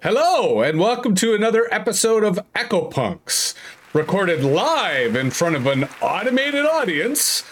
Hello, and welcome to another episode of Eco Punks, recorded live in front of an automated audience.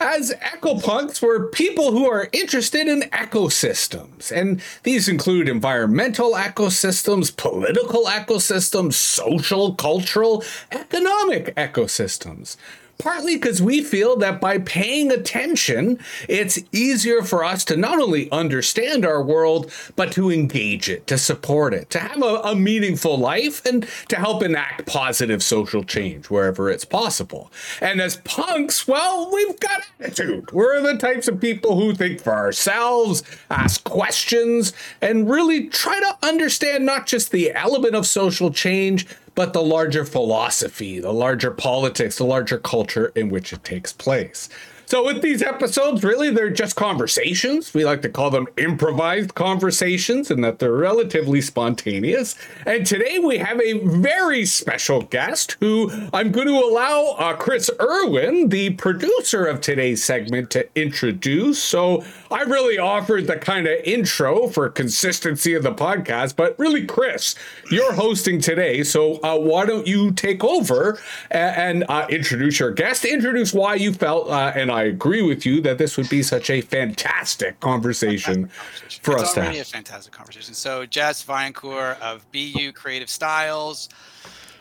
As Eco Punks were people who are interested in ecosystems, and these include environmental ecosystems, political ecosystems, social, cultural, economic ecosystems partly because we feel that by paying attention, it's easier for us to not only understand our world, but to engage it, to support it, to have a, a, meaningful life, and to help enact positive social change wherever it's possible. And as punks, well, we've got attitude. We're the types of people who think for ourselves, ask questions, and really try to understand not just the element of social change, but the larger philosophy, the larger politics, the larger culture in which it takes place. So, with these episodes, really, they're just conversations. We like to call them improvised conversations, and that they're relatively spontaneous. And today we have a very special guest who I'm going to allow uh, Chris Irwin, the producer of today's segment, to introduce. So, I really offered the kind of intro for consistency of the podcast, but really, Chris, you're hosting today. So, uh, why don't you take over and, and uh, introduce your guest, introduce why you felt, uh, and I I agree with you that this would be such a fantastic conversation, for it's us to have. a fantastic conversation. So Jess Vaillancourt of Bee You Creative Styles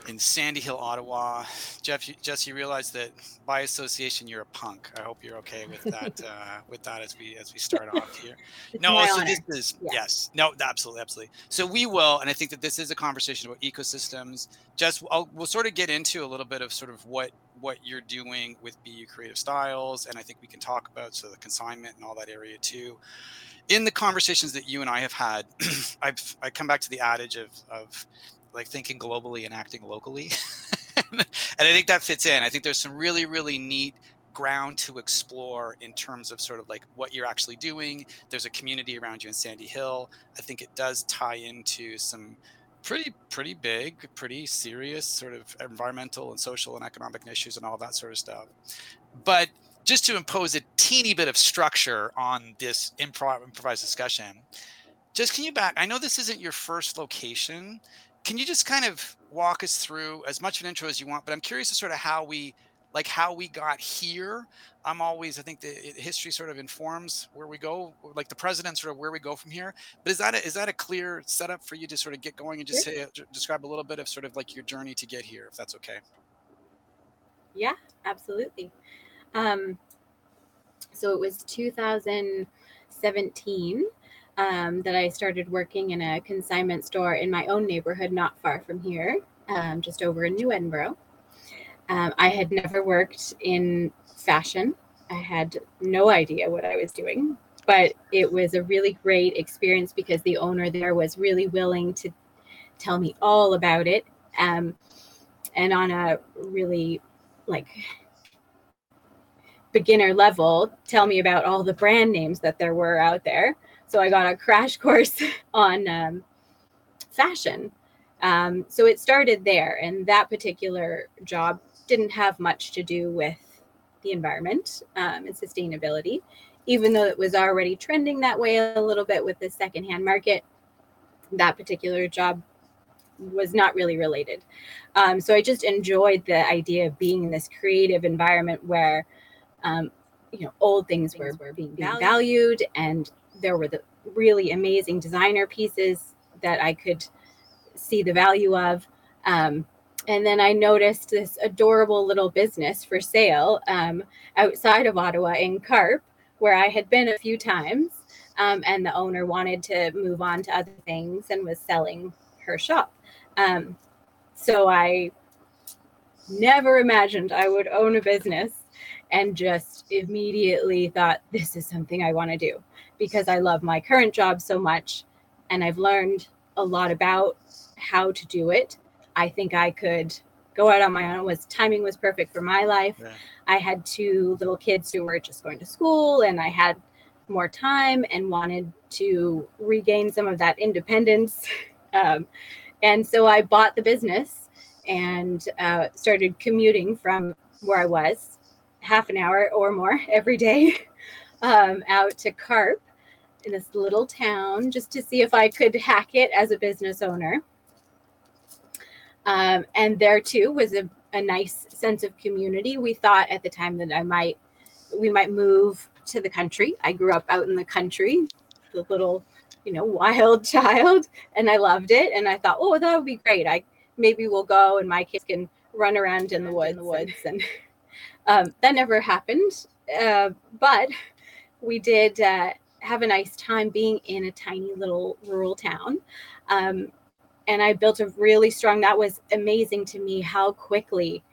in Sandy Hill, Ottawa. Jeff, Jess, you realize that by association you're a punk. I hope you're okay with that. uh, with that as we as we start off here. no, so this is yeah. yes, no, absolutely, absolutely. So we will, and I think that this is a conversation about ecosystems. Jess, I'll, we'll sort of get into a little bit of sort of what what you're doing with Bee You Creative Styles, and I think we can talk about so the consignment and all that area too. In the conversations that you and I have had, I've I come back to the adage of of like thinking globally and acting locally, and I think that fits in. I think there's some really really neat ground to explore in terms of sort of like what you're actually doing. There's a community around you in Sandy Hill. I think it does tie into some pretty pretty big, pretty serious sort of environmental and social and economic issues and all that sort of stuff. But just to impose a teeny bit of structure on this improv improvised discussion, just can you back? I know this isn't your first location. Can you just kind of walk us through as much of an intro as you want? But I'm curious to sort of how we like how we got here. I'm always i think the history sort of informs where we go like the president sort of where we go from here. But is that a, is that a clear setup for you to sort of get going and just say describe a little bit of sort of like your journey to get here if that's okay? Yeah absolutely. Um so it was 2017 um, that I started working in a consignment store in my own neighborhood, not far from here, um, just over in New Edinburgh. Um, I had never worked in fashion. I had no idea what I was doing, but it was a really great experience because the owner there was really willing to tell me all about it. Um, and on a really like beginner level, tell me about all the brand names that there were out there. So I got a crash course on um, fashion. Um, so it started there, and that particular job didn't have much to do with the environment um, and sustainability, even though it was already trending that way a little bit with the secondhand market. That particular job was not really related. Um, so I just enjoyed the idea of being in this creative environment where, um, you know, old things were, were being, being valued and there were the really amazing designer pieces that I could see the value of. Um, and then I noticed this adorable little business for sale um, outside of Ottawa in Carp, where I had been a few times. Um, and the owner wanted to move on to other things and was selling her shop. Um, so I never imagined I would own a business and just immediately thought, this is something I want to do because I love my current job so much. And I've learned a lot about how to do it I think I could go out on my own. Was timing was perfect for my life. Yeah. I had two little kids who were just going to school, and I had more time and wanted to regain some of that independence. Um, and so I bought the business and uh, started commuting from where I was, half an hour or more every day, um, out to Carp. In this little town just to see if I could hack it as a business owner. Um, and there too was a, a nice sense of community. We thought at the time that I might, we might move to the country. I grew up out in the country, the little, you know, wild child, and I loved it. And I thought, oh, that would be great. I maybe we'll go and my kids can run around in the woods, in the woods. and um, that never happened. Uh, but we did uh, have a nice time being in a tiny little rural town. Um, and I built a really strong, that was amazing to me how quickly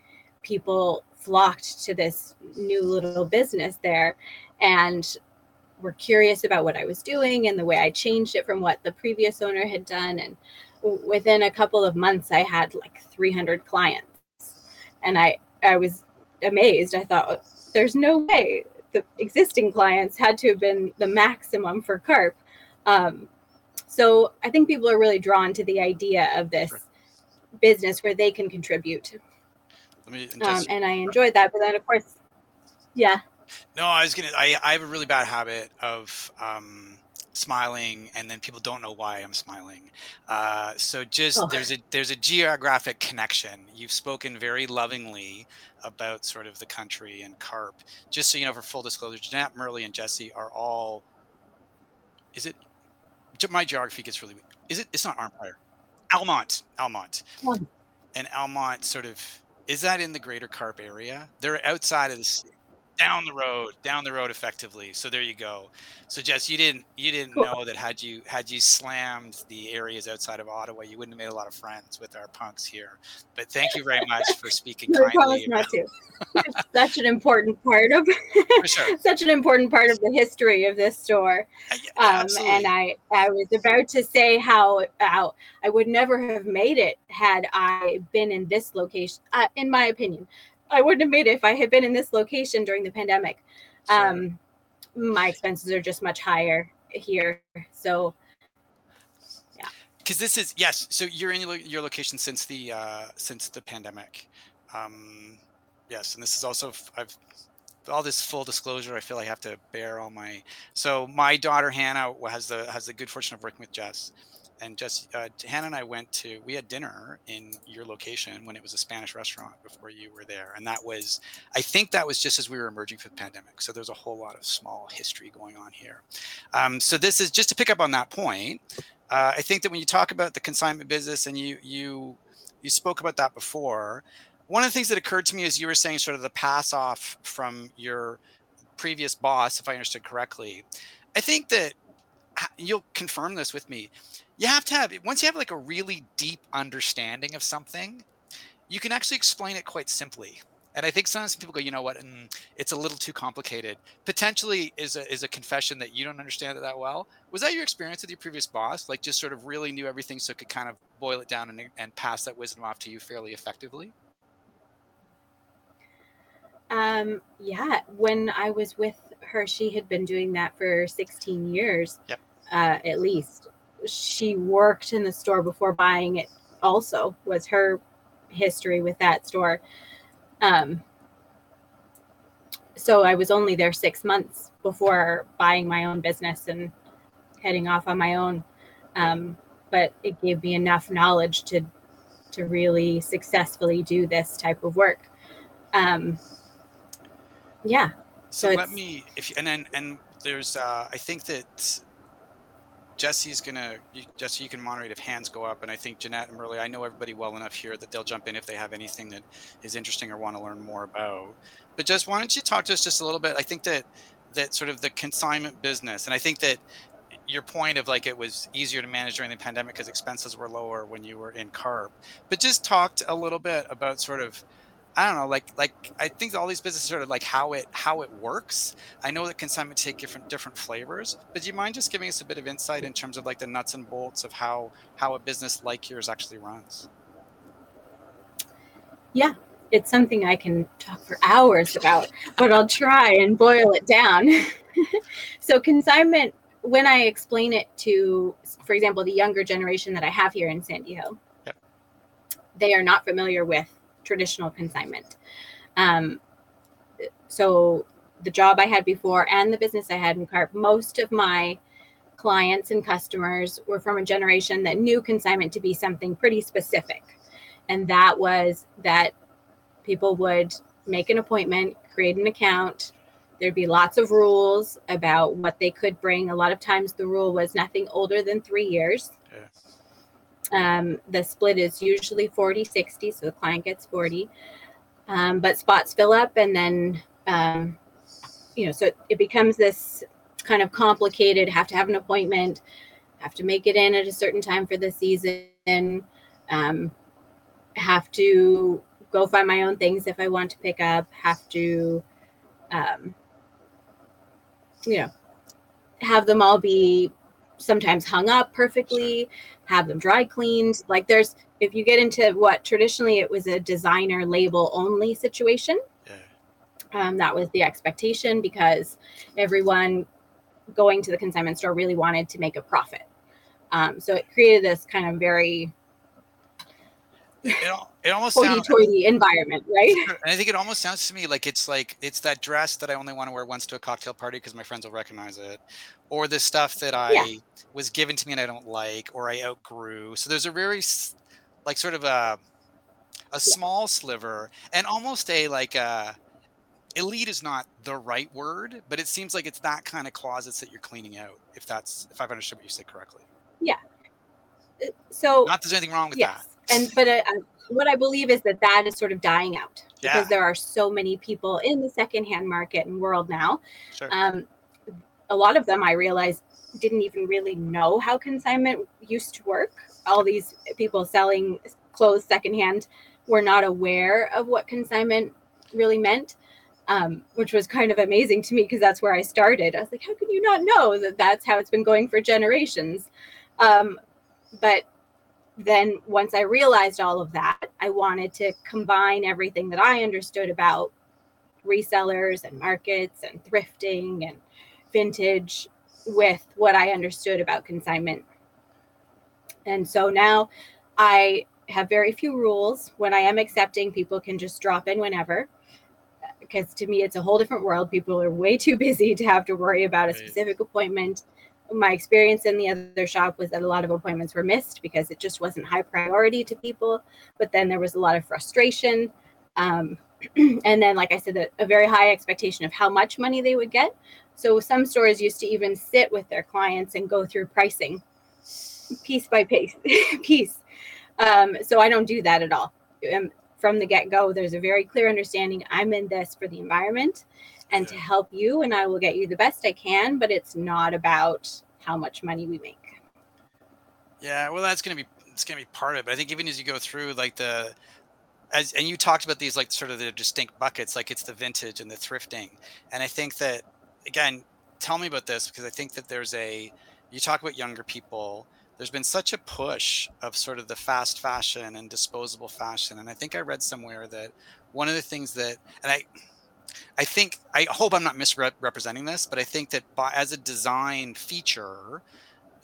people flocked to this new little business there and were curious about what I was doing and the way I changed it from what the previous owner had done. And within a couple of months, I had like 300 clients. And I, I was amazed. I thought, there's no way the existing clients had to have been the maximum for carp. Um, so i think people are really drawn to the idea of this business where they can contribute. Me, um, and i enjoyed that but then of course yeah. No i was gonna i, I have a really bad habit of um, smiling and then people don't know why i'm smiling. Uh, so just oh. there's a there's a geographic connection. You've spoken very lovingly about sort of the country and carp. Just so you know for full disclosure jeanette murley and jesse are all is it my geography gets really weak is it it's not arnprior Almonte Almonte. And Almonte sort of is that in the greater carp area? They're outside of the down the road, down the road effectively. So there you go. So Jess, you didn't you didn't cool. know that had you had you slammed the areas outside of Ottawa, you wouldn't have made a lot of friends with our punks here. But thank you very much for speaking no, kindly. not to. Such an important part of sure. such an important part of the history of this store. Uh, um, and I I was about to say how how I would never have made it had I been in this location. Uh, in my opinion, I wouldn't have made it if I had been in this location during the pandemic. Sure. Um, my expenses are just much higher here. So, yeah. Because this is yes. So you're in your location since the uh, since the pandemic. Um, yes, and this is also I've all this full disclosure. I feel I have to bear all my. So my daughter Hannah has the has the good fortune of working with Jess and just uh, Hannah and I went to we had dinner in your location when it was a Spanish restaurant before you were there, and that was I think that was just as we were emerging from the pandemic. So there's a whole lot of small history going on here. Um, so this is just to pick up on that point. Uh, I think that when you talk about the consignment business and you you you spoke about that before, one of the things that occurred to me is you were saying sort of the pass off from your previous boss, if I understood correctly. I think that you'll confirm this with me you have to have once you have like a really deep understanding of something you can actually explain it quite simply. And i think sometimes people go you know what? Mm, it's a little too complicated. Potentially is a, is a confession that you don't understand it that well. Was that your experience with your previous boss? Like just sort of really knew everything so could kind of boil it down and, and pass that wisdom off to you fairly effectively? Um yeah. When i was with her she had been doing that for 16 years yep. uh, at least she worked in the store before buying it also was her history with that store. Um, so i was only there six months before buying my own business and heading off on my own. Um, but it gave me enough knowledge to to really successfully do this type of work. Um, yeah. So, so let me if you, and then and there's uh, i think that Jesse's gonna you, Jesse, you can moderate if hands go up, and I think Jeanette and Murley, I know everybody well enough here that they'll jump in if they have anything that is interesting or want to learn more about. But Jess why don't you talk to us just a little bit? I think that that sort of the consignment business, and I think that your point of like it was easier to manage during the pandemic because expenses were lower when you were in carp. But Jess talked a little bit about sort of I don't know, like like I think all these businesses sort of like how it how it works. I know that consignment take different different flavors, but do you mind just giving us a bit of insight in terms of like the nuts and bolts of how how a business like yours actually runs? Yeah, it's something I can talk for hours about, but I'll try and boil it down. so consignment, when I explain it to, for example, the younger generation that I have here in Sandy Hill, yep. they are not familiar with traditional consignment. Um, so the job I had before and the business I had in carp, most of my clients and customers were from a generation that knew consignment to be something pretty specific. And that was that people would make an appointment, create an account. There'd be lots of rules about what they could bring. A lot of times the rule was nothing older than three years. Um, the split is usually 40 60, so the client gets 40. Um, but spots fill up, and then, um, you know, so it, it becomes this kind of complicated have to have an appointment, have to make it in at a certain time for the season, um, have to go find my own things if I want to pick up, have to, um, you know, have them all be sometimes hung up perfectly, have them dry cleaned. Like there's, if you get into what traditionally it was a designer label only situation, Yeah. um, that was the expectation because everyone going to the consignment store really wanted to make a profit. Um, so it created this kind of very It, it almost sounds. environment, right? And I think it almost sounds to me like it's like it's that dress that I only want to wear once to a cocktail party because my friends will recognize it, or the stuff that I Yeah. was given to me and I don't like, or I outgrew. So there's a very like sort of a a small sliver and almost a like a elite is not the right word, but it seems like it's that kind of closets that you're cleaning out. If that's if I've understood what you said correctly, Yeah. So not that there's anything wrong with yes, and but uh, uh, what I believe is that that is sort of dying out because there are so many people in the secondhand market and world now. Sure. Um, a lot of them I realized didn't even really know how consignment used to work. All these people selling clothes secondhand were not aware of what consignment really meant, um, which was kind of amazing to me because that's where I started. I was like, how can you not know that that's how it's been going for generations? Um, but then once I realized all of that, I wanted to combine everything that I understood about resellers and markets and thrifting and vintage with what I understood about consignment. And so now I have very few rules. When I am accepting, people can just drop in whenever. Because to me, it's a whole different world. People are way too busy to have to worry about a Right. specific appointment. My experience in the other shop was that a lot of appointments were missed because it just wasn't high priority to people. But then there was a lot of frustration. Um, and then, like I said, a, a very high expectation of how much money they would get. So some stores used to even sit with their clients and go through pricing piece by piece. piece. Um, so I don't do that at all. Um, from the get go, there's a very clear understanding. I'm in this for the environment and to help you, and I will get you the best I can. But it's not about how much money we make. Yeah, well, that's gonna be it's gonna be part of it. But I think even as you go through like the as and you talked about these like sort of the distinct buckets, like it's the vintage and the thrifting, and I think that again, tell me about this because I think that there's a you talk about younger people. There's been such a push of sort of the fast fashion and disposable fashion, and I think I read somewhere that one of the things that and I I think I hope I'm not misrepresenting this, but I think that by, as a design feature,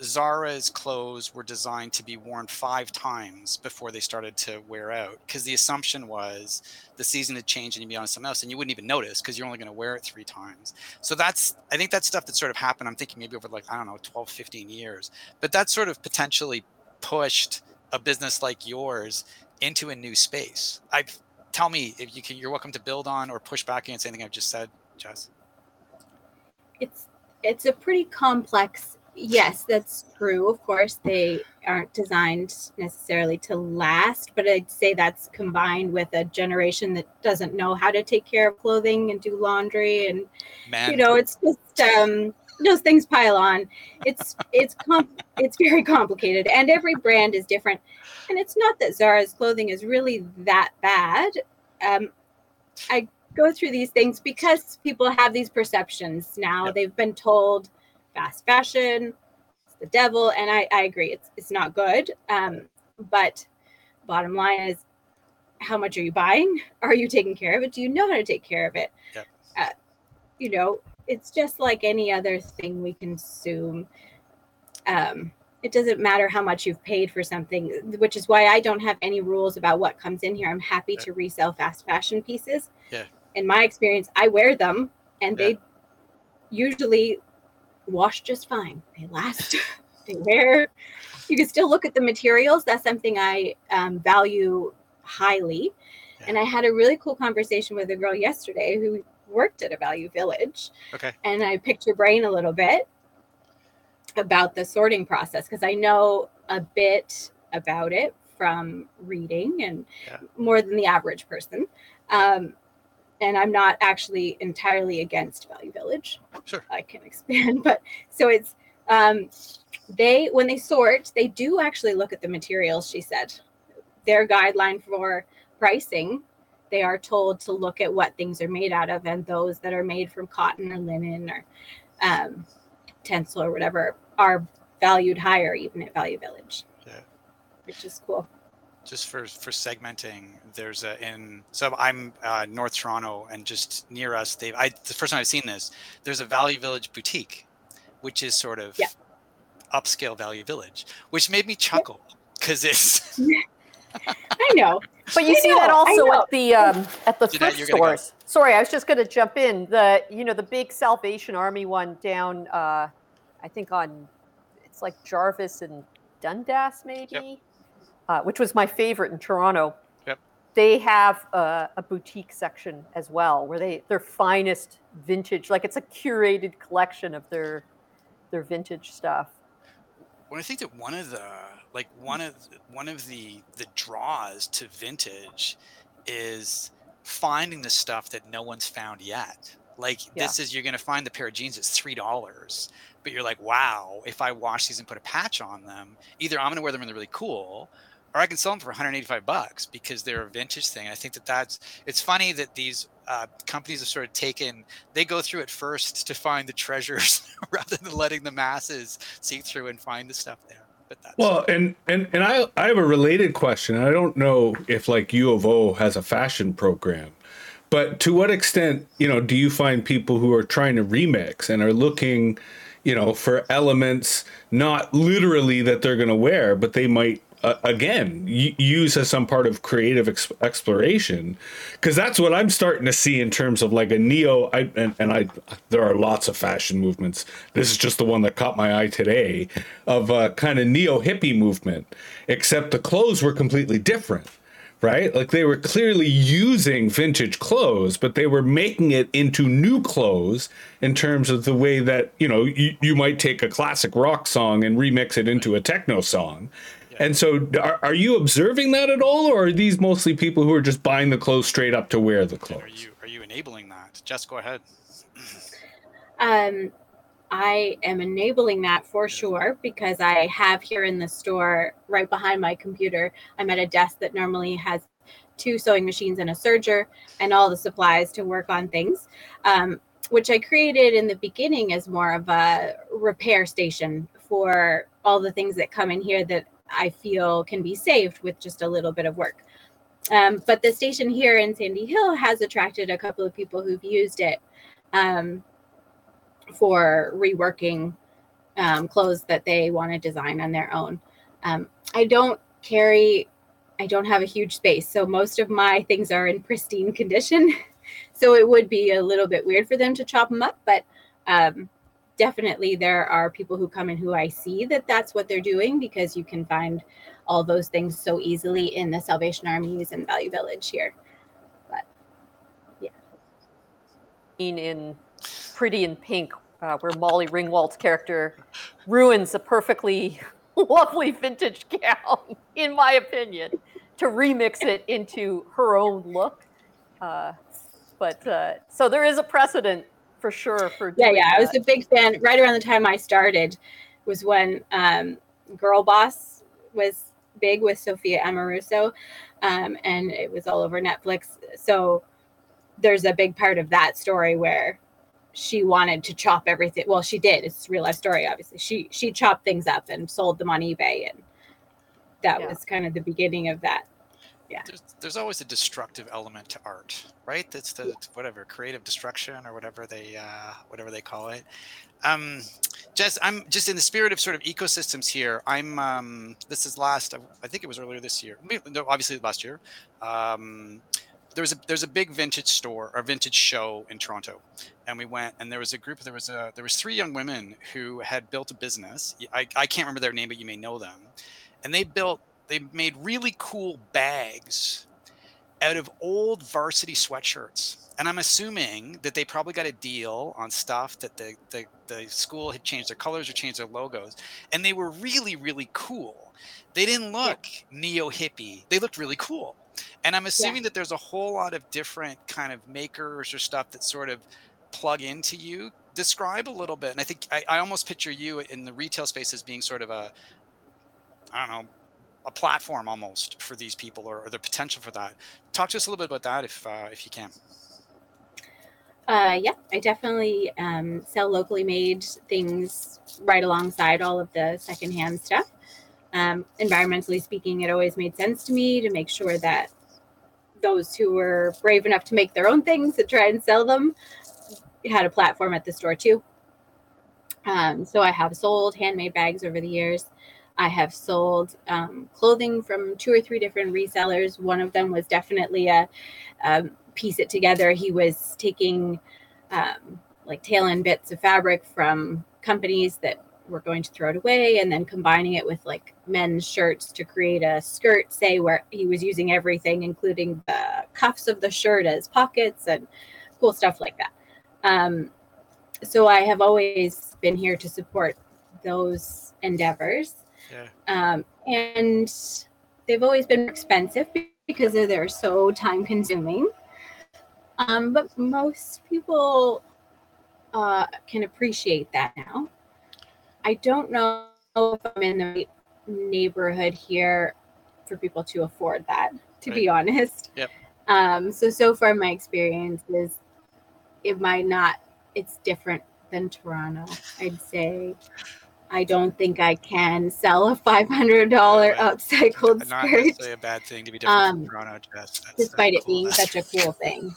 Zara's clothes were designed to be worn five times before they started to wear out because the assumption was the season had changed and you'd be on something else and you wouldn't even notice because you're only going to wear it three times. So that's, I think that's stuff that sort of happened. I'm thinking maybe over like, I don't know, 12, 15 years, but that sort of potentially pushed a business like yours into a new space. I tell me if you can, you're welcome to build on or push back against anything I've just said, Jess. it's it's a pretty complex yes that's true of course they aren't designed necessarily to last but i'd say that's combined with a generation that doesn't know how to take care of clothing and do laundry and Man, you know it's just um those things pile on. It's it's com- it's very complicated and every brand is different. And it's not that zara's clothing is really that bad. Um i go through these things because people have these perceptions now. Yep. they've been told fast fashion it's the devil and i i agree it's it's not good. Um but bottom line is how much are you buying? Are you taking care of it? Do you know how to take care of it? Yep. uh, you know it's just like any other thing we consume um it doesn't matter how much you've paid for something which is why i don't have any rules about what comes in here i'm happy Yeah. to resell fast fashion pieces Yeah. in my experience i wear them and Yeah. they usually wash just fine. They last. they wear. You can still look at the materials. That's something I um, value highly. Yeah. And I had a really cool conversation with a girl yesterday who worked at a Value Village. Okay. And I picked your brain a little bit about the sorting process because I know a bit about it from reading and Yeah. more than the average person. Um, and I'm not actually entirely against Value Village. Sure. I can expand, but so it's um, they when they sort, they do actually look at the materials. She said their guideline for pricing. They are told to look at what things are made out of, and those that are made from cotton or linen or um, tencel or whatever are valued higher, even at Value Village. Yeah. which is cool. just for for segmenting there's a in so i'm uh, north toronto and just near us they i the first time i've seen this there's a value village boutique which is sort of Yeah. upscale value village which made me chuckle because it's I know. But you I see know, that also at the um, at the Jeanette, thrift you're gonna go. stores. Sorry, I was just going to jump in. The you know the big Salvation Army one down, uh, I think on it's like Jarvis and Dundas maybe, uh, which was my favorite in Toronto. Yep. They have a, a boutique section as well, where they their finest vintage, like it's a curated collection of their their vintage stuff. When I think that one of the like one of one of the the draws to vintage is finding the stuff that no one's found yet. Like Yeah. this is you're gonna find the pair of jeans that's three dollars, but you're like, wow, if I wash these and put a patch on them, either I'm gonna wear them and they're really cool, or I can sell them for 185 bucks because they're a vintage thing. I think that that's it's funny that these uh, companies have sort of taken they go through it first to find the treasures rather than letting the masses see through and find the stuff there. But that's Well, and and and I I have a related question. I don't know if like U of O has a fashion program, but to what extent, you know, do you find people who are trying to remix and are looking, you know, for elements not literally that they're going to wear, but they might uh, again y- use as some part of creative ex- exploration because that's what i'm starting to see in terms of like a neo I, and, and i there are lots of fashion movements. This is just the one that caught my eye today of a kind of neo hippie movement except the clothes were completely different right? Like they were clearly using vintage clothes but they were making it into new clothes in terms of the way that you know you, you might take a classic rock song and remix it into a techno song and so, are, are you observing that at all, or are these mostly people who are just buying the clothes straight up to wear the clothes? are clothes? you are you enabling that? Jess, go ahead. Um, I am enabling that for sure because I have here in the store right behind my computer. I'm at a desk that normally has two sewing machines and a serger and all the supplies to work on things, um, which I created in the beginning as more of a repair station for all the things that come in here that I feel can be saved with just a little bit of work. Um, but the station here in Sandy Hill has attracted a couple of people who've used it. Um, for reworking um, clothes that they want to design on their own. Um, I don't carry, I don't have a huge space, so most of my things are in pristine condition. so it would be a little bit weird for them to chop them up, but um, definitely there are people who come in who I see that that's what they're doing because you can find all those things so easily in the Salvation Armies and Value Village here. scene in Pretty in Pink, uh, where Molly Ringwald's character ruins a perfectly lovely vintage gown, in my opinion, to remix it into her own look. Uh, but uh, so there is a precedent for sure for yeah yeah i was a big fan. Right around the time i started was when um, girl boss was big with sophia amoruso um, and it was all over netflix. So there's a big part of that story where she wanted to chop everything well she did it's a real life story obviously. She she chopped things up and sold them on ebay and that Yeah. was kind of the beginning of that There's, there's always a destructive element to art, right? That's the whatever creative destruction or whatever they uh, whatever they call it. Um, Jess, I'm just in the spirit of sort of ecosystems here. I'm um, this is last I think it was earlier this year. No, obviously last year. Um, there was a there's a big vintage store or vintage show in Toronto, and we went and there was a group. There was a there was three young women who had built a business. I I can't remember their name, but you may know them, and they built they made really cool bags out of old varsity sweatshirts. And I'm assuming that they probably got a deal on stuff that the, the, the school had changed their colors or changed their logos. And they were really, really cool. They didn't look yeah. neo hippie. They looked really cool. And I'm assuming yeah. that there's a whole lot of different kind of makers or stuff that sort of plug into you. Describe a little bit. And I think I, I almost picture you in the retail space as being sort of a, I don't know, a platform almost for these people or, or, the potential for that. Talk to us a little bit about that if uh, if you can. Uh, yeah, I definitely um, sell locally made things right alongside all of the secondhand stuff. Um, environmentally speaking, it always made sense to me to make sure that those who were brave enough to make their own things and try and sell them had a platform at the store too. Um, so I have sold handmade bags over the years. I have sold um, clothing from two or three different resellers. One of them was definitely a, a piece it together. He was taking um, like tail end bits of fabric from companies that were going to throw it away and then combining it with like men's shirts to create a skirt, say, where he was using everything, including the cuffs of the shirt as pockets and cool stuff like that. Um, so I have always been here to support those endeavors. Yeah. Um, and they've always been expensive because they're so time consuming. Um, but most people uh, can appreciate that now. I don't know if I'm in the right neighborhood here for people to afford that, to right. be honest. Yep. Um, so so far my experience is it might not it's different than Toronto. I'd say I don't think I can sell a five hundred dollar upcycled Not skirt. necessarily a bad thing to be different um, from Toronto, Jess. That's, despite that's it cool. being such a cool thing.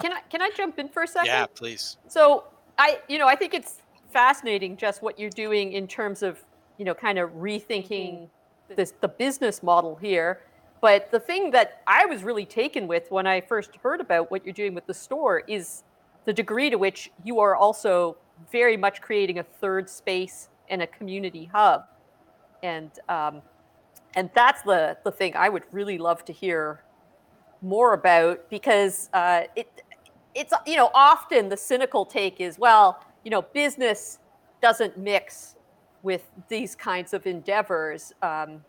can I can I jump in for a second? Yeah, please. So I you know I think it's fascinating just what you're doing in terms of you know kind of rethinking this the business model here. But the thing that I was really taken with when I first heard about what you're doing with the store is the degree to which you are also very much creating a third space and a community hub. And um, and that's the the thing I would really love to hear more about because uh, it it's you know often the cynical take is well you know business doesn't mix with these kinds of endeavors um,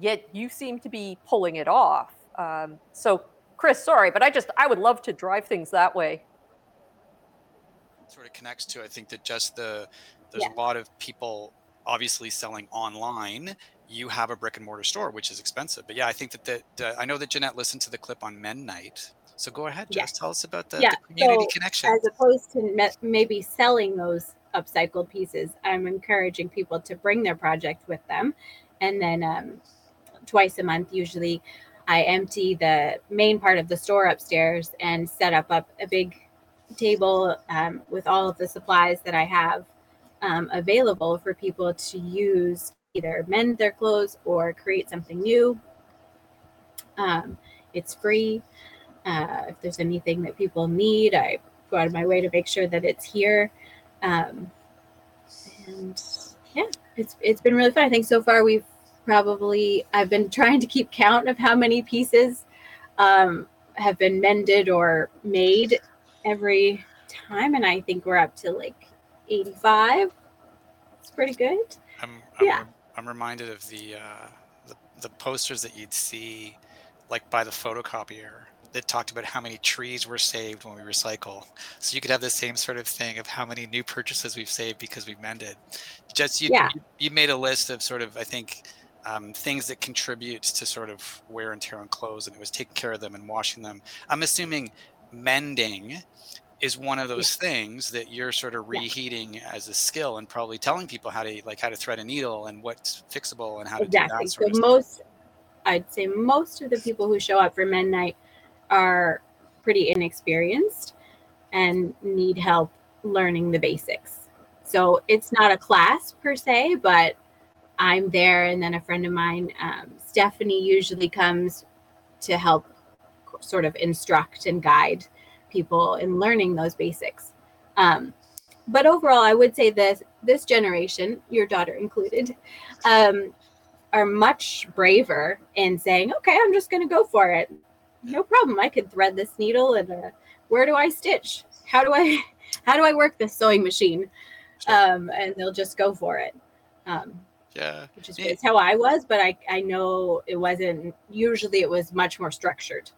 yet you seem to be pulling it off um, so chris sorry but i just i would love to drive things that way sort of connects to i think that just the there's yeah. a lot of people obviously selling online. You have a brick and mortar store which is expensive. But yeah i think that that uh, i know that jeanette listened to the clip on mend night. So go ahead just tell us about the, yeah. the community so connection. as opposed to me- maybe selling those upcycled pieces i'm encouraging people to bring their project with them. And then um, twice a month usually i empty the main part of the store upstairs and set up, up a big table um, with all of the supplies that i have um, available for people to use either mend their clothes or create something new. Um, it's free. Uh, if there's anything that people need, I go out of my way to make sure that it's here. Um, and yeah, it's it's been really fun. I think so far we've probably I've been trying to keep count of how many pieces um, have been mended or made every time, and I think we're up to like 85. It's pretty good. I'm, I'm yeah. I'm reminded of the, uh, the the posters that you'd see, like by the photocopier, that talked about how many trees were saved when we recycle. So you could have the same sort of thing of how many new purchases we've saved because we've mended. Just you, yeah. you, you made a list of sort of I think um, things that contribute to sort of wear and tear on clothes, and it was taking care of them and washing them. I'm assuming mending is one of those yeah. things that you're sort of reheating yeah. as a skill and probably telling people how to like how to thread a needle and what's fixable and how exactly. to do that. So most, I'd say most of the people who show up for Mend Night are pretty inexperienced and need help learning the basics. So it's not a class per se, but I'm there, and then a friend of mine, um, Stephanie, usually comes to help help sort of instruct and guide people in learning those basics. Um, but overall, I would say this this generation, your daughter included, um, are much braver in saying, "Okay, I'm just going to go for it. No problem. I could thread this needle, and uh, where do I stitch? How do I how do I work this sewing machine?" Um, and they'll just go for it. Um, Yeah. which is it's how I was, but I I know it wasn't. Usually, it was much more structured,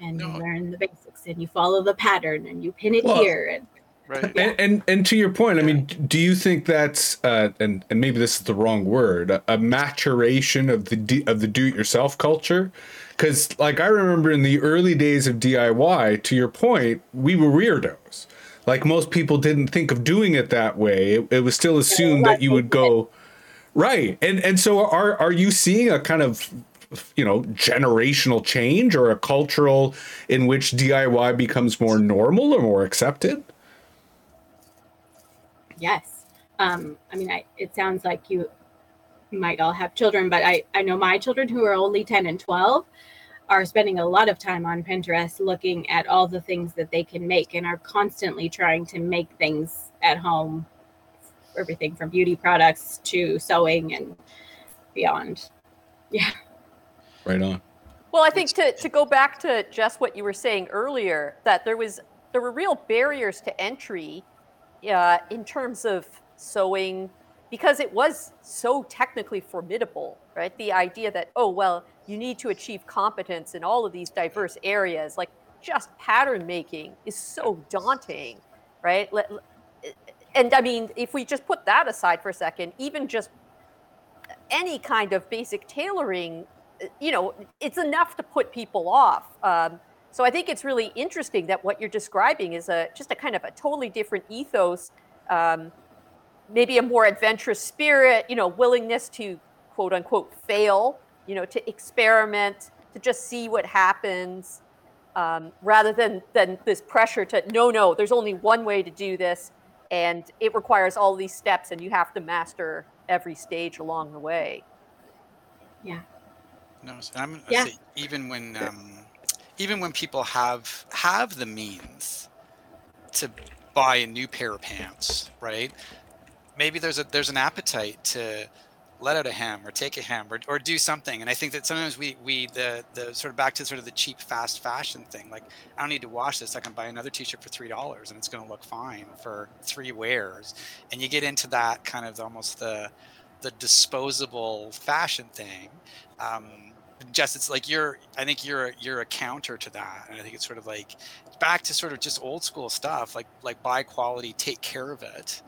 and No. you learn the basics, and you follow the pattern, and you pin it Well, here, and Right. Yeah. And, and and to your point, I mean, do you think that's uh, and and maybe this is the wrong word, a, a maturation of the D, of the do-it-yourself culture? Because like I remember in the early days of DIY, to your point, we were weirdos. Like most people didn't think of doing it that way. It, it was still assumed that you would go right. And and so are are you seeing a kind of you know generational change or a cultural in which DIY becomes more normal or more accepted? Yes. Um, I mean, I, it sounds like you might all have children, but I, I know my children who are only 10 and 12 are spending a lot of time on Pinterest looking at all the things that they can make and are constantly trying to make things at home, everything from beauty products to sewing and beyond. Right on. Well, I think to, to go back to just what you were saying earlier, that there was there were real barriers to entry uh, in terms of sewing because it was so technically formidable, right? The idea that oh well, you need to achieve competence in all of these diverse areas, like just pattern making, is so daunting, right? And I mean, if we just put that aside for a second, even just any kind of basic tailoring you know, it's enough to put people off. Um, so I think it's really interesting that what you're describing is a just a kind of a totally different ethos, um, maybe a more adventurous spirit, you know, willingness to quote unquote fail, you know, to experiment, to just see what happens, um, rather than than this pressure to no, no, there's only one way to do this, and it requires all these steps, and you have to master every stage along the way. No, I'm Yeah. even when um, even when people have have the means to buy a new pair of pants, right? Maybe there's a there's an appetite to let out a hem or take a hem or, or do something. And I think that sometimes we we the the sort of back to sort of the cheap fast fashion thing. Like I don't need to wash this. I can buy another t-shirt for three dollars and it's going to look fine for three wears. And you get into that kind of almost the the disposable fashion thing. Um, Jess, it's like you're. I think you're you're a counter to that, and I think it's sort of like back to sort of just old school stuff, like like buy quality, take care of it,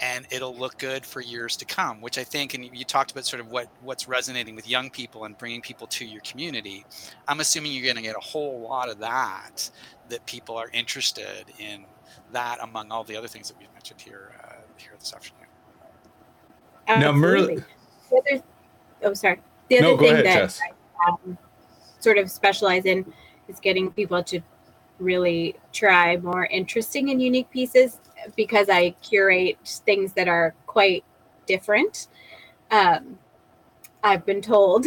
and it'll look good for years to come. Which I think, and you talked about sort of what what's resonating with young people and bringing people to your community. I'm assuming you're going to get a whole lot of that. That people are interested in that among all the other things that we've mentioned here uh, here this afternoon. Now, Murley- Absolutely. The other, oh, sorry. The other No, thing ahead, that Jess. I um, sort of specialize in is getting people to really try more interesting and unique pieces because I curate things that are quite different. Um, I've been told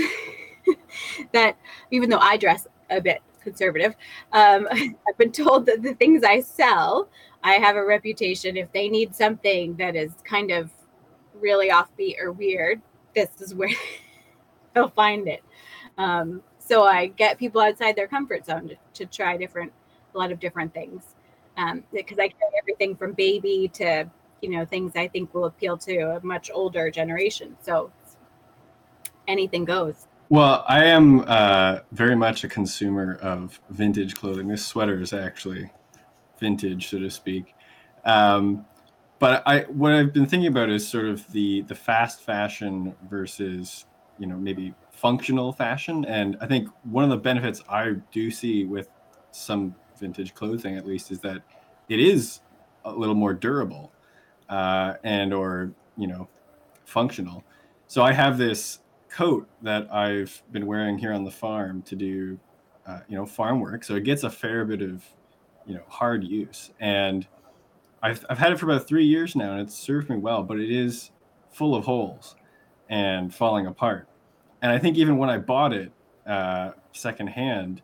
that even though I dress a bit conservative, um, I've been told that the things I sell, I have a reputation. If they need something that is kind of really offbeat or weird, this is where they'll find it. Um, so I get people outside their comfort zone to, to try different, a lot of different things. Um, because I carry everything from baby to, you know, things I think will appeal to a much older generation. So anything goes. Well, I am uh, very much a consumer of vintage clothing. This sweater is actually vintage, so to speak. Um, but I, what I've been thinking about is sort of the the fast fashion versus, you know, maybe functional fashion. And I think one of the benefits I do see with some vintage clothing, at least, is that it is a little more durable uh, and or you know functional. So I have this coat that I've been wearing here on the farm to do, uh, you know, farm work. So it gets a fair bit of, you know, hard use. And I've, I've had it for about three years now and it's served me well, but it is full of holes and falling apart. And I think even when I bought it uh, secondhand,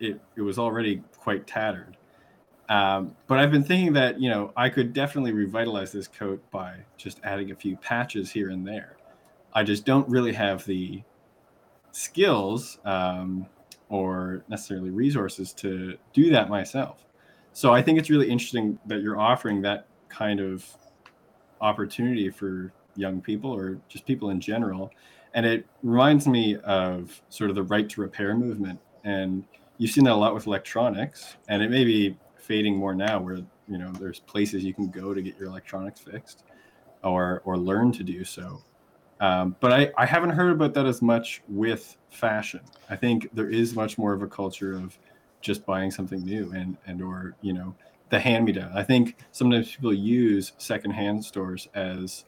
it, it was already quite tattered. Um, but I've been thinking that, you know, I could definitely revitalize this coat by just adding a few patches here and there. I just don't really have the skills um, or necessarily resources to do that myself. So I think it's really interesting that you're offering that kind of opportunity for young people or just people in general. And it reminds me of sort of the right to repair movement. And you've seen that a lot with electronics, and it may be fading more now where you know there's places you can go to get your electronics fixed or or learn to do so. Um, but I, I haven't heard about that as much with fashion. I think there is much more of a culture of just buying something new and and or you know the hand me down. I think sometimes people use secondhand stores as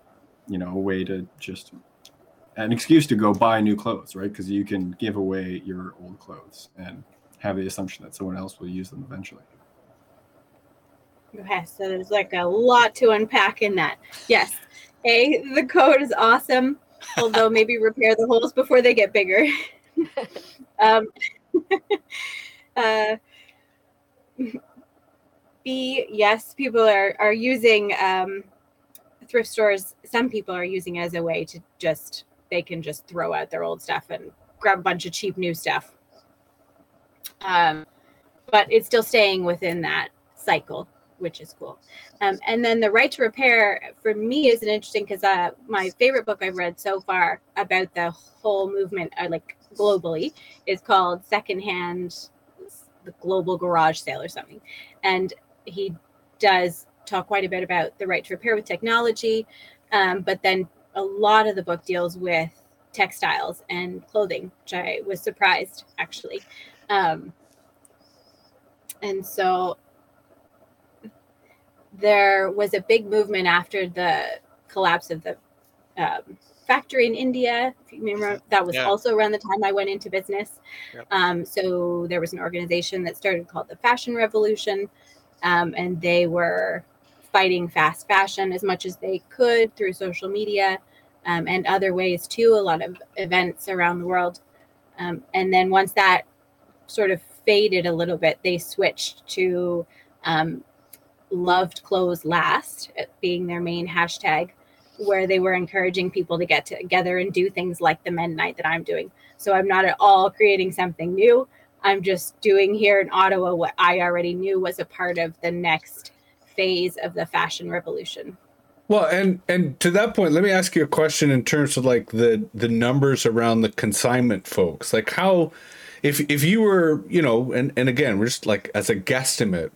you know a way to just an excuse to go buy new clothes, right? Because you can give away your old clothes and have the assumption that someone else will use them eventually. Okay, so there's like a lot to unpack in that. Yes, A, the code is awesome, although maybe repair the holes before they get bigger. um, uh, B, yes, people are, are using um, thrift stores. Some people are using as a way to just, they can just throw out their old stuff and grab a bunch of cheap new stuff. Um, but it's still staying within that cycle which is cool. Um, and then the right to repair for me is an interesting because uh, my favorite book I've read so far about the whole movement, uh, like globally, is called Secondhand, the Global Garage Sale or something, and he does talk quite a bit about the right to repair with technology, um, but then a lot of the book deals with textiles and clothing, which I was surprised actually. Um, and so there was a big movement after the collapse of the um, factory in India. If you remember, that was Yeah. also around the time I went into business. Yep. Um, so there was an organization that started called the Fashion Revolution, um, and they were fighting fast fashion as much as they could through social media um, and other ways too. A lot of events around the world, um, and then once that sort of faded a little bit, they switched to um, loved clothes last being their main hashtag where they were encouraging people to get together and do things like the mend night that i'm doing. So i'm not at all creating something new. I'm just doing here in ottawa what i already knew was a part of the next phase of the fashion revolution. Well, and and to that point, let me ask you a question in terms of like the the numbers around the consignment folks. Like how if if you were, you know, and and again, we're just like as a guesstimate,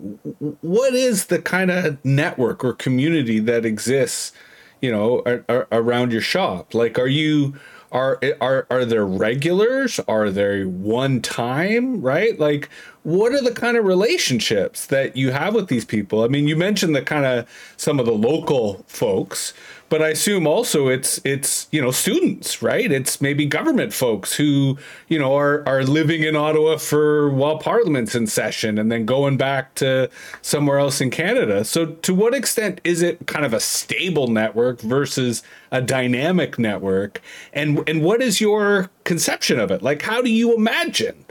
what is the kind of network or community that exists, you know, ar- ar- around your shop? Like are you are are are there regulars? Are there one time, right? Like what are the kind of relationships that you have with these people? I mean, you mentioned the kind of some of the local folks, but I assume also it's it's you know students, right? It's maybe government folks who you know are are living in Ottawa for while Parliament's in session and then going back to somewhere else in Canada. So to what extent is it kind of a stable network versus a dynamic network? And and what is your conception of it? Like how do you imagine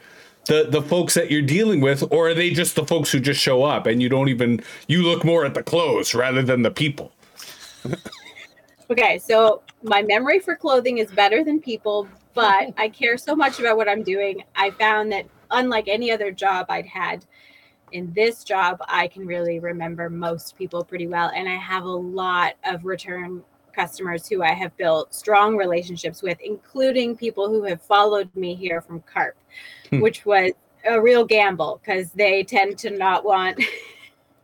the the folks that you're dealing with or are they just the folks who just show up and you don't even you look more at the clothes rather than the people? Okay, so my memory for clothing is better than people, but I care so much about what I'm doing. I found that unlike any other job I'd had, in this job, I can really remember most people pretty well. And I have a lot of return customers who I have built strong relationships with, including people who have followed me here from Carp, Hmm. which was a real gamble because they tend to not want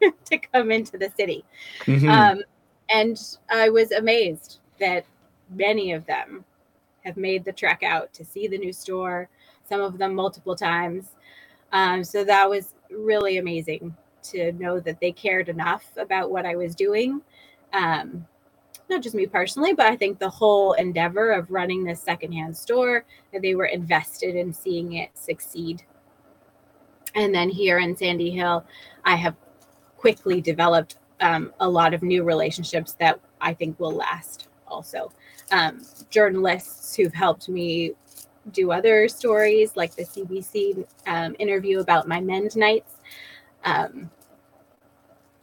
to come into the city. Mhm. Um, and I was amazed that many of them have made the trek out to see the new store, some of them multiple times. Um, so that was really amazing to know that they cared enough about what I was doing. Um, not just me personally, but I think the whole endeavor of running this secondhand store, that they were invested in seeing it succeed. And then here in Sandy Hill, I have quickly developed um, a lot of new relationships that I think will last also. Um, journalists who've helped me do other stories like the CBC um, interview about my Mend nights. Um,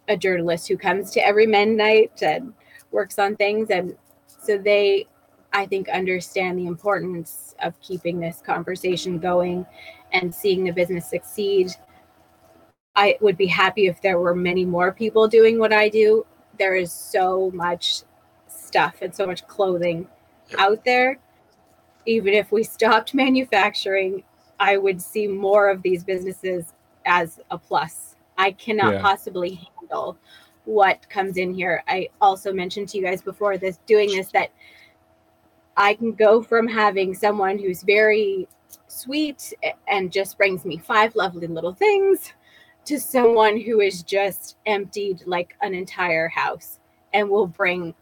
a journalist who comes to every Mend night and works on things. And so they, I think, understand the importance of keeping this conversation going and seeing the business succeed. I would be happy if there were many more people doing what I do. There is so much stuff and so much clothing out there. Even if we stopped manufacturing, I would see more of these businesses as a plus. I cannot Yeah. possibly handle what comes in here. I also mentioned to you guys before this doing this that I can go from having someone who's very sweet and just brings me five lovely little things to someone who is just emptied like an entire house and will bring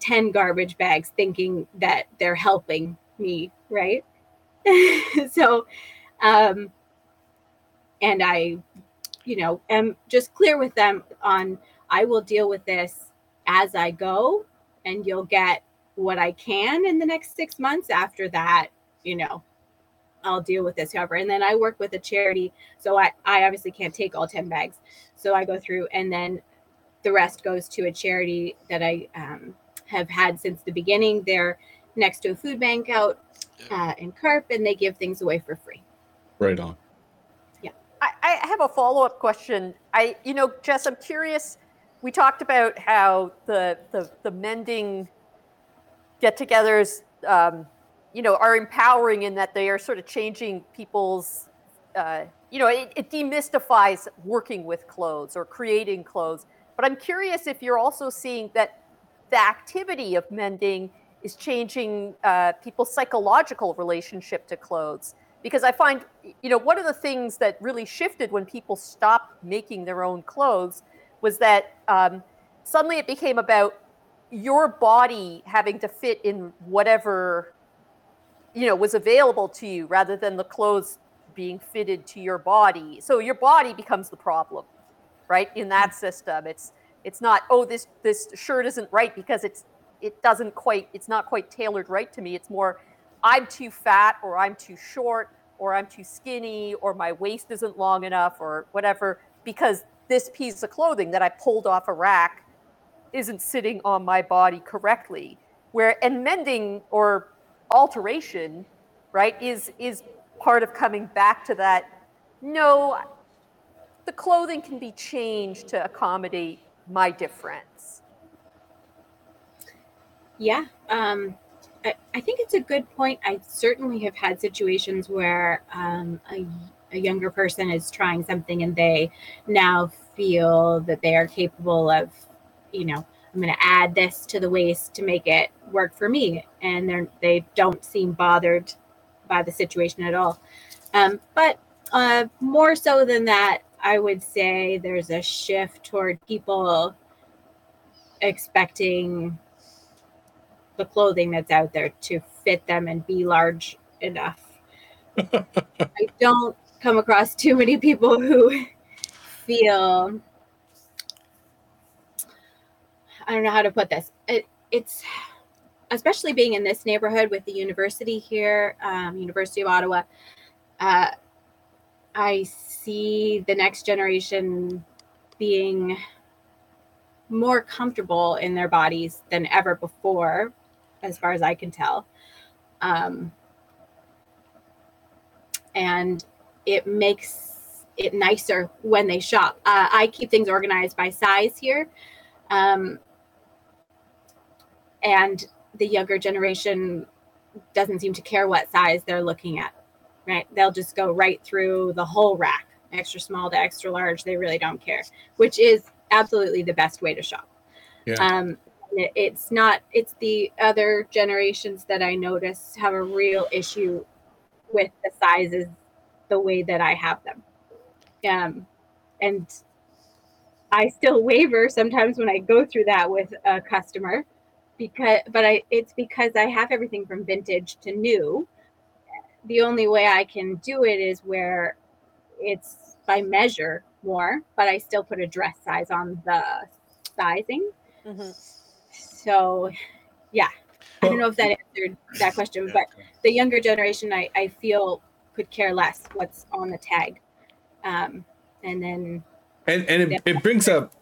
10 garbage bags thinking that they're helping me, right? so, um, and I, you know, am just clear with them on I will deal with this as I go, and you'll get what I can in the next six months. After that, you know, I'll deal with this however. And then I work with a charity, so I, I obviously can't take all 10 bags. So I go through, and then the rest goes to a charity that I um, have had since the beginning. They're next to a food bank out uh, in Carp, and they give things away for free. Right on. Yeah. I, I have a follow up question. I, you know, Jess, I'm curious. We talked about how the the, the mending get-togethers, um, you know, are empowering in that they are sort of changing people's, uh, you know, it, it demystifies working with clothes or creating clothes. But I'm curious if you're also seeing that the activity of mending is changing uh, people's psychological relationship to clothes because I find, you know, one of the things that really shifted when people stopped making their own clothes was that um, suddenly it became about your body having to fit in whatever, you know, was available to you rather than the clothes being fitted to your body. So your body becomes the problem, right? In that mm-hmm. system, it's it's not oh this this shirt isn't right because it's it doesn't quite it's not quite tailored right to me. It's more I'm too fat or I'm too short or I'm too skinny or my waist isn't long enough or whatever because this piece of clothing that I pulled off a rack isn't sitting on my body correctly. Where and mending or alteration, right, is is part of coming back to that no the clothing can be changed to accommodate my difference. Yeah. Um, I, I think it's a good point. I certainly have had situations where um, a, a younger person is trying something and they now feel that they are capable of, you know, I'm going to add this to the waist to make it work for me. And they're, they don't seem bothered by the situation at all. Um, but uh, more so than that, I would say there's a shift toward people expecting the clothing that's out there to fit them and be large enough. I don't come across too many people who feel I don't know how to put this. It, it's especially being in this neighborhood with the university here, um, University of Ottawa. Uh, I see the next generation being more comfortable in their bodies than ever before, as far as I can tell. Um, and it makes it nicer when they shop. Uh, I keep things organized by size here. Um, and the younger generation doesn't seem to care what size they're looking at, right? They'll just go right through the whole rack, extra small to extra large. They really don't care, which is absolutely the best way to shop. Yeah. Um, it- it's not, it's the other generations that I notice have a real issue with the sizes the way that I have them. Um, and I still waver sometimes when I go through that with a customer because but I it's because I have everything from vintage to new. The only way I can do it is where it's by measure more, but I still put a dress size on the sizing. Mhm. So yeah, I don't know if that answered that question, Yeah. but the younger generation, I, I feel could care less what's on the tag. Um, and then And and it, it brings up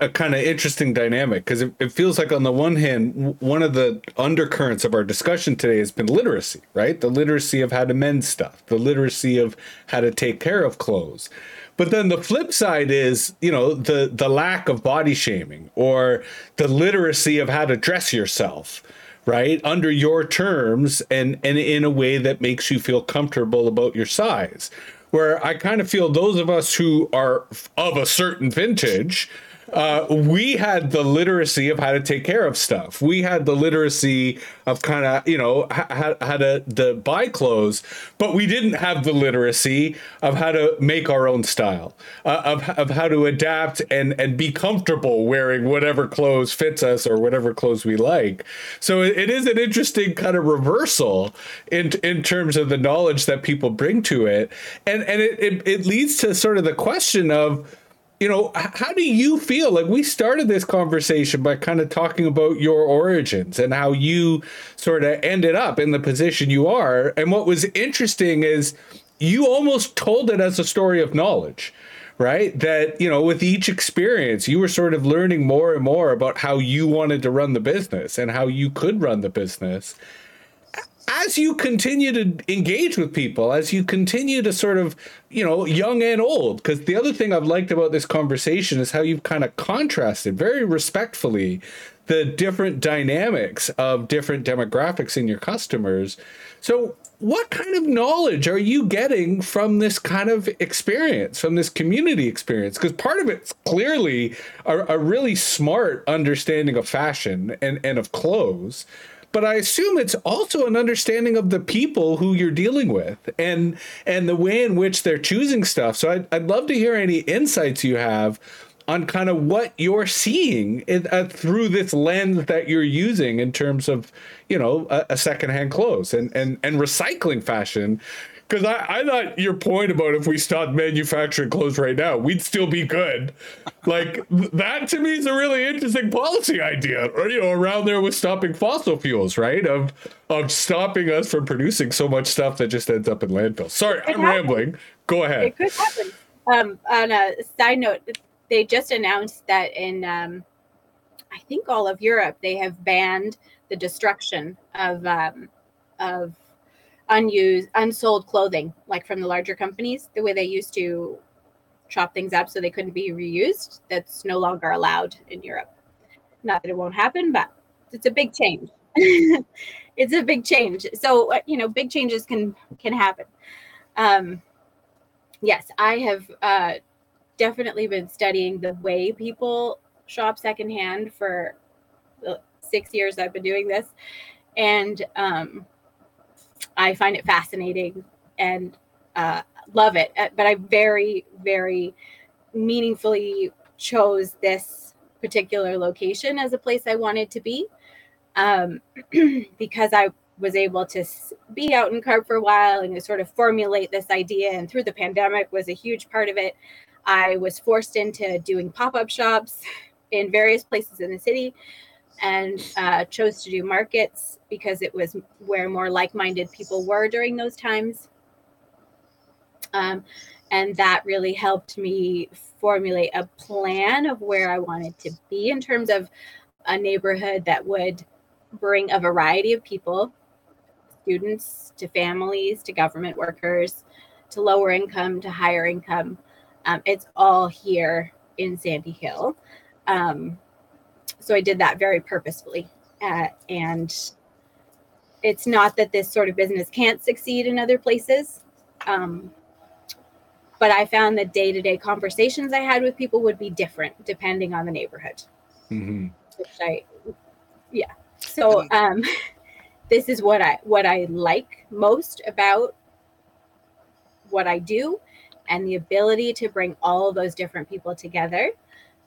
a, kind of interesting dynamic because it, it feels like on the one hand, one of the undercurrents of our discussion today has been literacy, right? The literacy of how to mend stuff, the literacy of how to take care of clothes. But then the flip side is, you know, the the lack of body shaming or the literacy of how to dress yourself, right? Under your terms and and in a way that makes you feel comfortable about your size where I kind of feel those of us who are of a certain vintage, uh, we had the literacy of how to take care of stuff. We had the literacy of kind of, you know, how, how to, to buy clothes, but we didn't have the literacy of how to make our own style, uh, of, of how to adapt and, and be comfortable wearing whatever clothes fits us or whatever clothes we like. So it, it is an interesting kind of reversal in, in terms of the knowledge that people bring to it. And, and it, it, it leads to sort of the question of, you know, how do you feel? Like we started this conversation by kind of talking about your origins and how you sort of ended up in the position you are. And what was interesting is you almost told it as a story of knowledge, right? That, you know, with each experience, you were sort of learning more and more about how you wanted to run the business and how you could run the business as you continue to engage with people, as you continue to sort of, you know, young and old, because the other thing I've liked about this conversation is how you've kind of contrasted very respectfully the different dynamics of different demographics in your customers. So, what kind of knowledge are you getting from this kind of experience, from this community experience? Because part of it's clearly a, a really smart understanding of fashion and, and of clothes but I assume it's also an understanding of the people who you're dealing with and and the way in which they're choosing stuff. So I'd, I'd love to hear any insights you have on kind of what you're seeing in, uh, through this lens that you're using in terms of you know a, a secondhand clothes and and and recycling fashion. Because I, I thought your point about if we stopped manufacturing clothes right now, we'd still be good. Like that to me is a really interesting policy idea, or you know, around there with stopping fossil fuels, right? Of of stopping us from producing so much stuff that just ends up in landfills. Sorry, I'm It happens. rambling. Go ahead. it could happen. Um, on a side note, they just announced that in, um, I think all of Europe, they have banned the destruction of um, of unused, unsold clothing, like from the larger companies, the way they used to chop things up so they couldn't be reused. That's no longer allowed in Europe. Not that it won't happen, but it's a big change. it's a big change. So uh, you know, big changes can can happen. Um, yes, I have uh, definitely been studying the way people shop secondhand for the six years I've been doing this, and um, I find it fascinating and uh, love it. Uh, But I very, very meaningfully chose this particular location as a place I wanted to be um, because I was able to be out in Carp for a while and to sort of formulate this idea. And through the pandemic was a huge part of it. I was forced into doing pop-up shops in various places in the city and uh, chose to do markets because it was where more like-minded people were during those times. Um, and that really helped me formulate a plan of where I wanted to be in terms of a neighborhood that would bring a variety of people students to families to government workers to lower income to higher income um, it's all here in sandy hill um, so i did that very purposefully uh, and it's not that this sort of business can't succeed in other places um, but i found that day-to-day conversations i had with people would be different depending on the neighborhood Mhm. which I yeah. So um this is what I what I like most about what I do and the ability to bring all those different people together.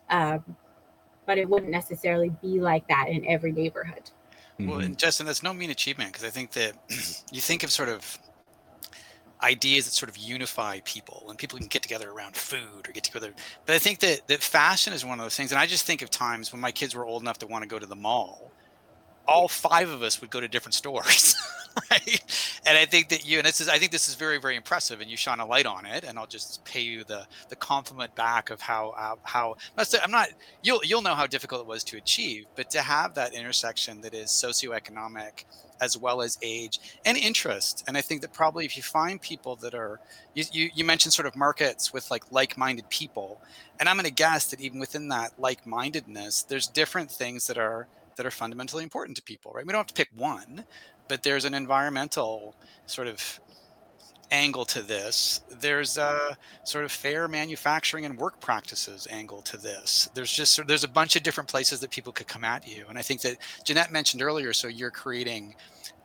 Um but it wouldn't necessarily be like that in every neighborhood. Well, Mhm. and Justin, that's no mean achievement because I think that you think of sort of ideas that sort of unify people and people can get together around food or get together. But I think that that fashion is one of those things. And I just think of times when my kids were old enough to want to go to the mall all five of us would go to different stores. right? And I think that you and this is I think this is very very impressive, and you shine a light on it. And I'll just pay you the the compliment back of how uh, how I'm not you'll you'll know how difficult it was to achieve, but to have that intersection that is socioeconomic as well as age and interest. And I think that probably if you find people that are, you, you, you mentioned sort of markets with like like-minded people, and I'm going to guess that even within that like-mindedness, there's different things that are that are fundamentally important to people, right? We don't have to pick one, but there's an environmental sort of angle to this. There's a sort of fair manufacturing and work practices angle to this. There's just there's a bunch of different places that people could come at you. And I think that Jeanette mentioned earlier, so you're creating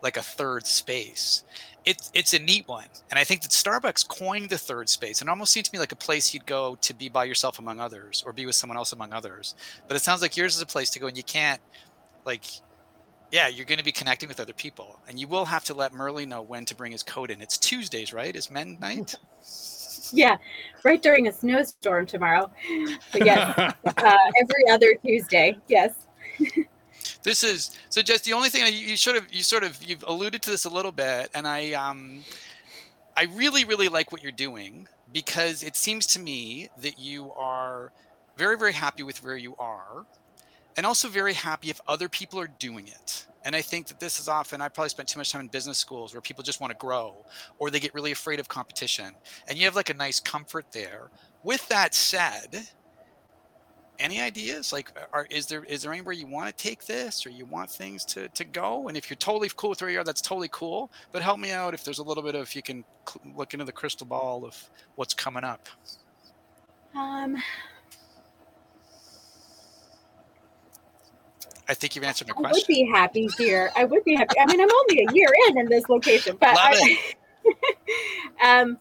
like a third space. It's it's a neat one. And I think that Starbucks coined the third space. And almost seemed to me like a place you'd go to be by yourself among others or be with someone else among others. But it sounds like yours is a place to go and you can't like yeah, you're going to be connecting with other people, and you will have to let Murley know when to bring his coat in. It's Tuesdays, right? Is mend night? Yeah, right during a snowstorm tomorrow. But yes, uh, every other Tuesday. Yes. this is so. Just the only thing you sort of you sort of you've alluded to this a little bit, and I um, I really really like what you're doing because it seems to me that you are very very happy with where you are and also very happy if other people are doing it. And I think that this is often, I probably spent too much time in business schools where people just want to grow or they get really afraid of competition. And you have like a nice comfort there. With that said, any ideas like are is there is there anywhere you want to take this or you want things to to go and if you're totally cool with where you are that's totally cool but help me out if there's a little bit of if you can look into the crystal ball of what's coming up um I think you've answered my question. I would be happy here. I would be happy. I mean, I'm only a year in in this location, but I, um,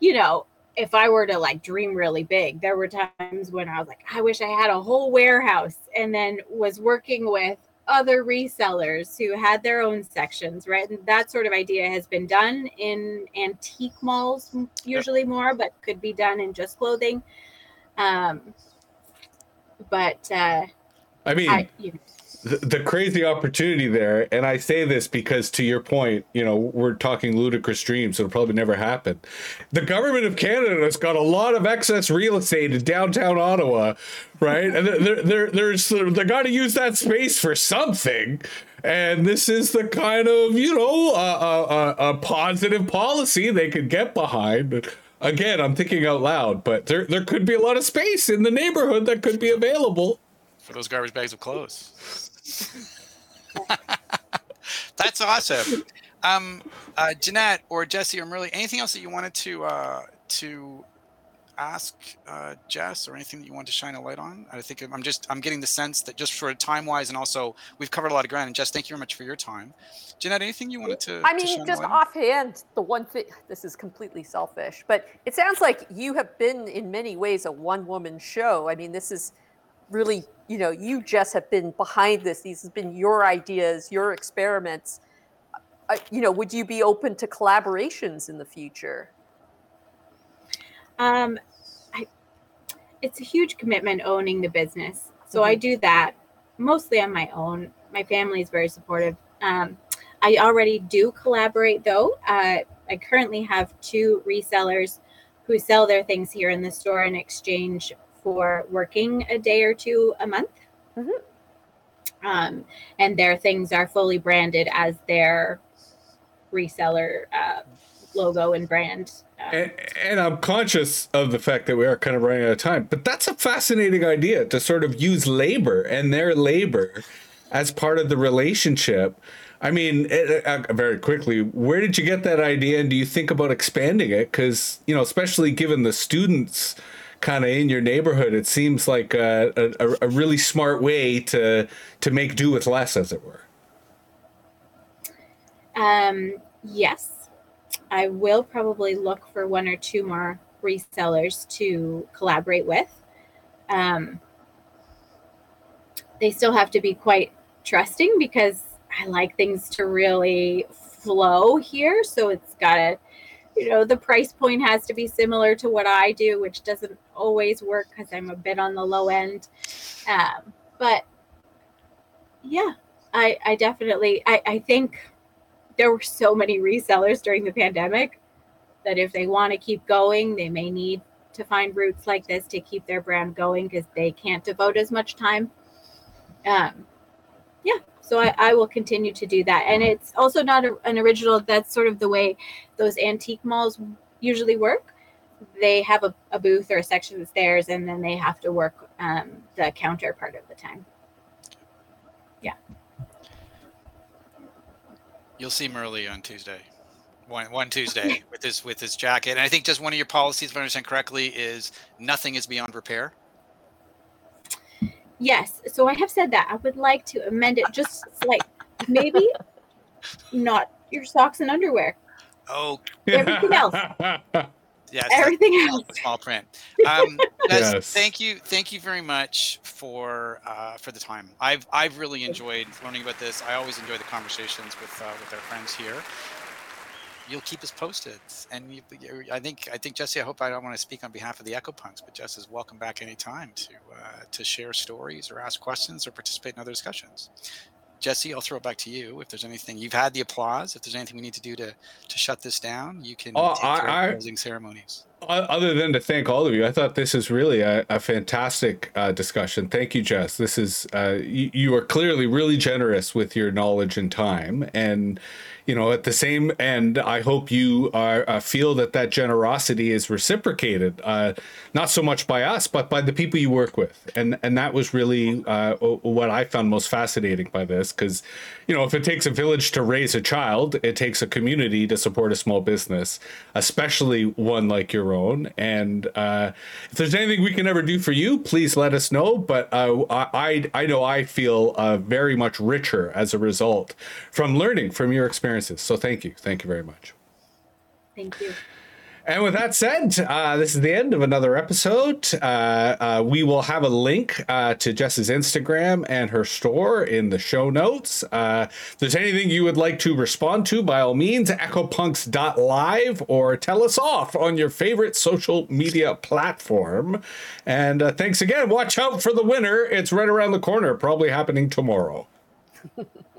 you know, if I were to like dream really big, there were times when I was like, I wish I had a whole warehouse, and then was working with other resellers who had their own sections, right? And that sort of idea has been done in antique malls, usually yep. more, but could be done in just clothing. Um, but uh, I mean, I, know. the, the, crazy opportunity there, and I say this because, to your point, you know, we're talking ludicrous dreams, it'll probably never happen. The government of Canada has got a lot of excess real estate in downtown Ottawa, right? and they're, they're, there's they got to use that space for something. And this is the kind of, you know, a, a, a positive policy they could get behind again, I'm thinking out loud, but there there could be a lot of space in the neighborhood that could be available for those garbage bags of clothes. That's awesome. Um, uh, Jeanette or Jesse or Murley, anything else that you wanted to uh, to ask uh, Jess or anything that you want to shine a light on? I think I'm just I'm getting the sense that just sort of time wise and also we've covered a lot of ground. And Jess, thank you very much for your time. Jeanette, anything you wanted to? I mean, to just offhand, the one thing. This is completely selfish, but it sounds like you have been in many ways a one woman show. I mean, this is really, you know, you just have been behind this. These have been your ideas, your experiments. Uh, you know, would you be open to collaborations in the future? Um, I, it's a huge commitment owning the business. So mm-hmm. I do that mostly on my own. My family is very supportive. Um, I already do collaborate though. Uh, I currently have two resellers who sell their things here in the store in exchange for working a day or two a month. Mm-hmm. Um, and their things are fully branded as their reseller uh, logo and brand. Um, and, and, I'm conscious of the fact that we are kind of running out of time, but that's a fascinating idea to sort of use labor and their labor as part of the relationship. I mean, it, uh, very quickly, where did you get that idea, and do you think about expanding it? Because you know, especially given the students kind of in your neighborhood, it seems like a, a, a, really smart way to to make do with less, as it were. Um, yes, I will probably look for one or two more resellers to collaborate with. Um, they still have to be quite trusting because I like things to really flow here. So it's got to you know the price point has to be similar to what i do which doesn't always work because i'm a bit on the low end um, but yeah I, I definitely, I, I think there were so many resellers during the pandemic that if they want to keep going, they may need to find routes like this to keep their brand going because they can't devote as much time. Um, yeah, so I, I will continue to do that. And it's also not a, an original, that's sort of the way those antique malls usually work. They have a, a booth or a section that's theirs, and then they have to work um, the counter part of the time. Yeah. You'll see Murley on Tuesday, one one Tuesday with his with his jacket. And I think just one of your policies, if I understand correctly, is nothing is beyond repair. Yes. So I have said that. I would like to amend it just like maybe not your socks and underwear. Oh, Everything else. yes, Everything else. small print. Um, Jess, Yes. Thank you, thank you very much for uh, for the time. I've I've really enjoyed learning about this. I always enjoy the conversations with uh, with our friends here. You'll keep us posted, and you, I think I think Jesse. I hope I don't want to speak on behalf of the Eco Punks, but Jess is welcome back anytime to uh, to share stories or ask questions or participate in other discussions. Jesse, I'll throw it back to you. If there's anything you've had the applause, if there's anything we need to do to to shut this down, you can Oh, take care I- I- closing ceremonies. Other than to thank all of you, I thought this is really a, a fantastic uh, discussion. Thank you, Jess. This is uh, you, you are clearly really generous with your knowledge and time, and you know at the same end, I hope you are, uh, feel that that generosity is reciprocated, uh, not so much by us, but by the people you work with, and and that was really uh, what I found most fascinating by this, because you know if it takes a village to raise a child, it takes a community to support a small business, especially one like your own. And uh, if there's anything we can ever do for you, please let us know. But uh, I I know I feel uh, very much richer as a result from learning from your experiences. So thank you, thank you very much. Thank you. And with that said, uh, this is the end of another episode. Uh, uh, we will have a link uh, to Jess's Instagram and her store in the show notes. Uh, if there's anything you would like to respond to, by all means, ecopunks.live or tell us off on your favorite social media platform. And uh, thanks again. Watch out for the winner. It's right around the corner, probably happening tomorrow.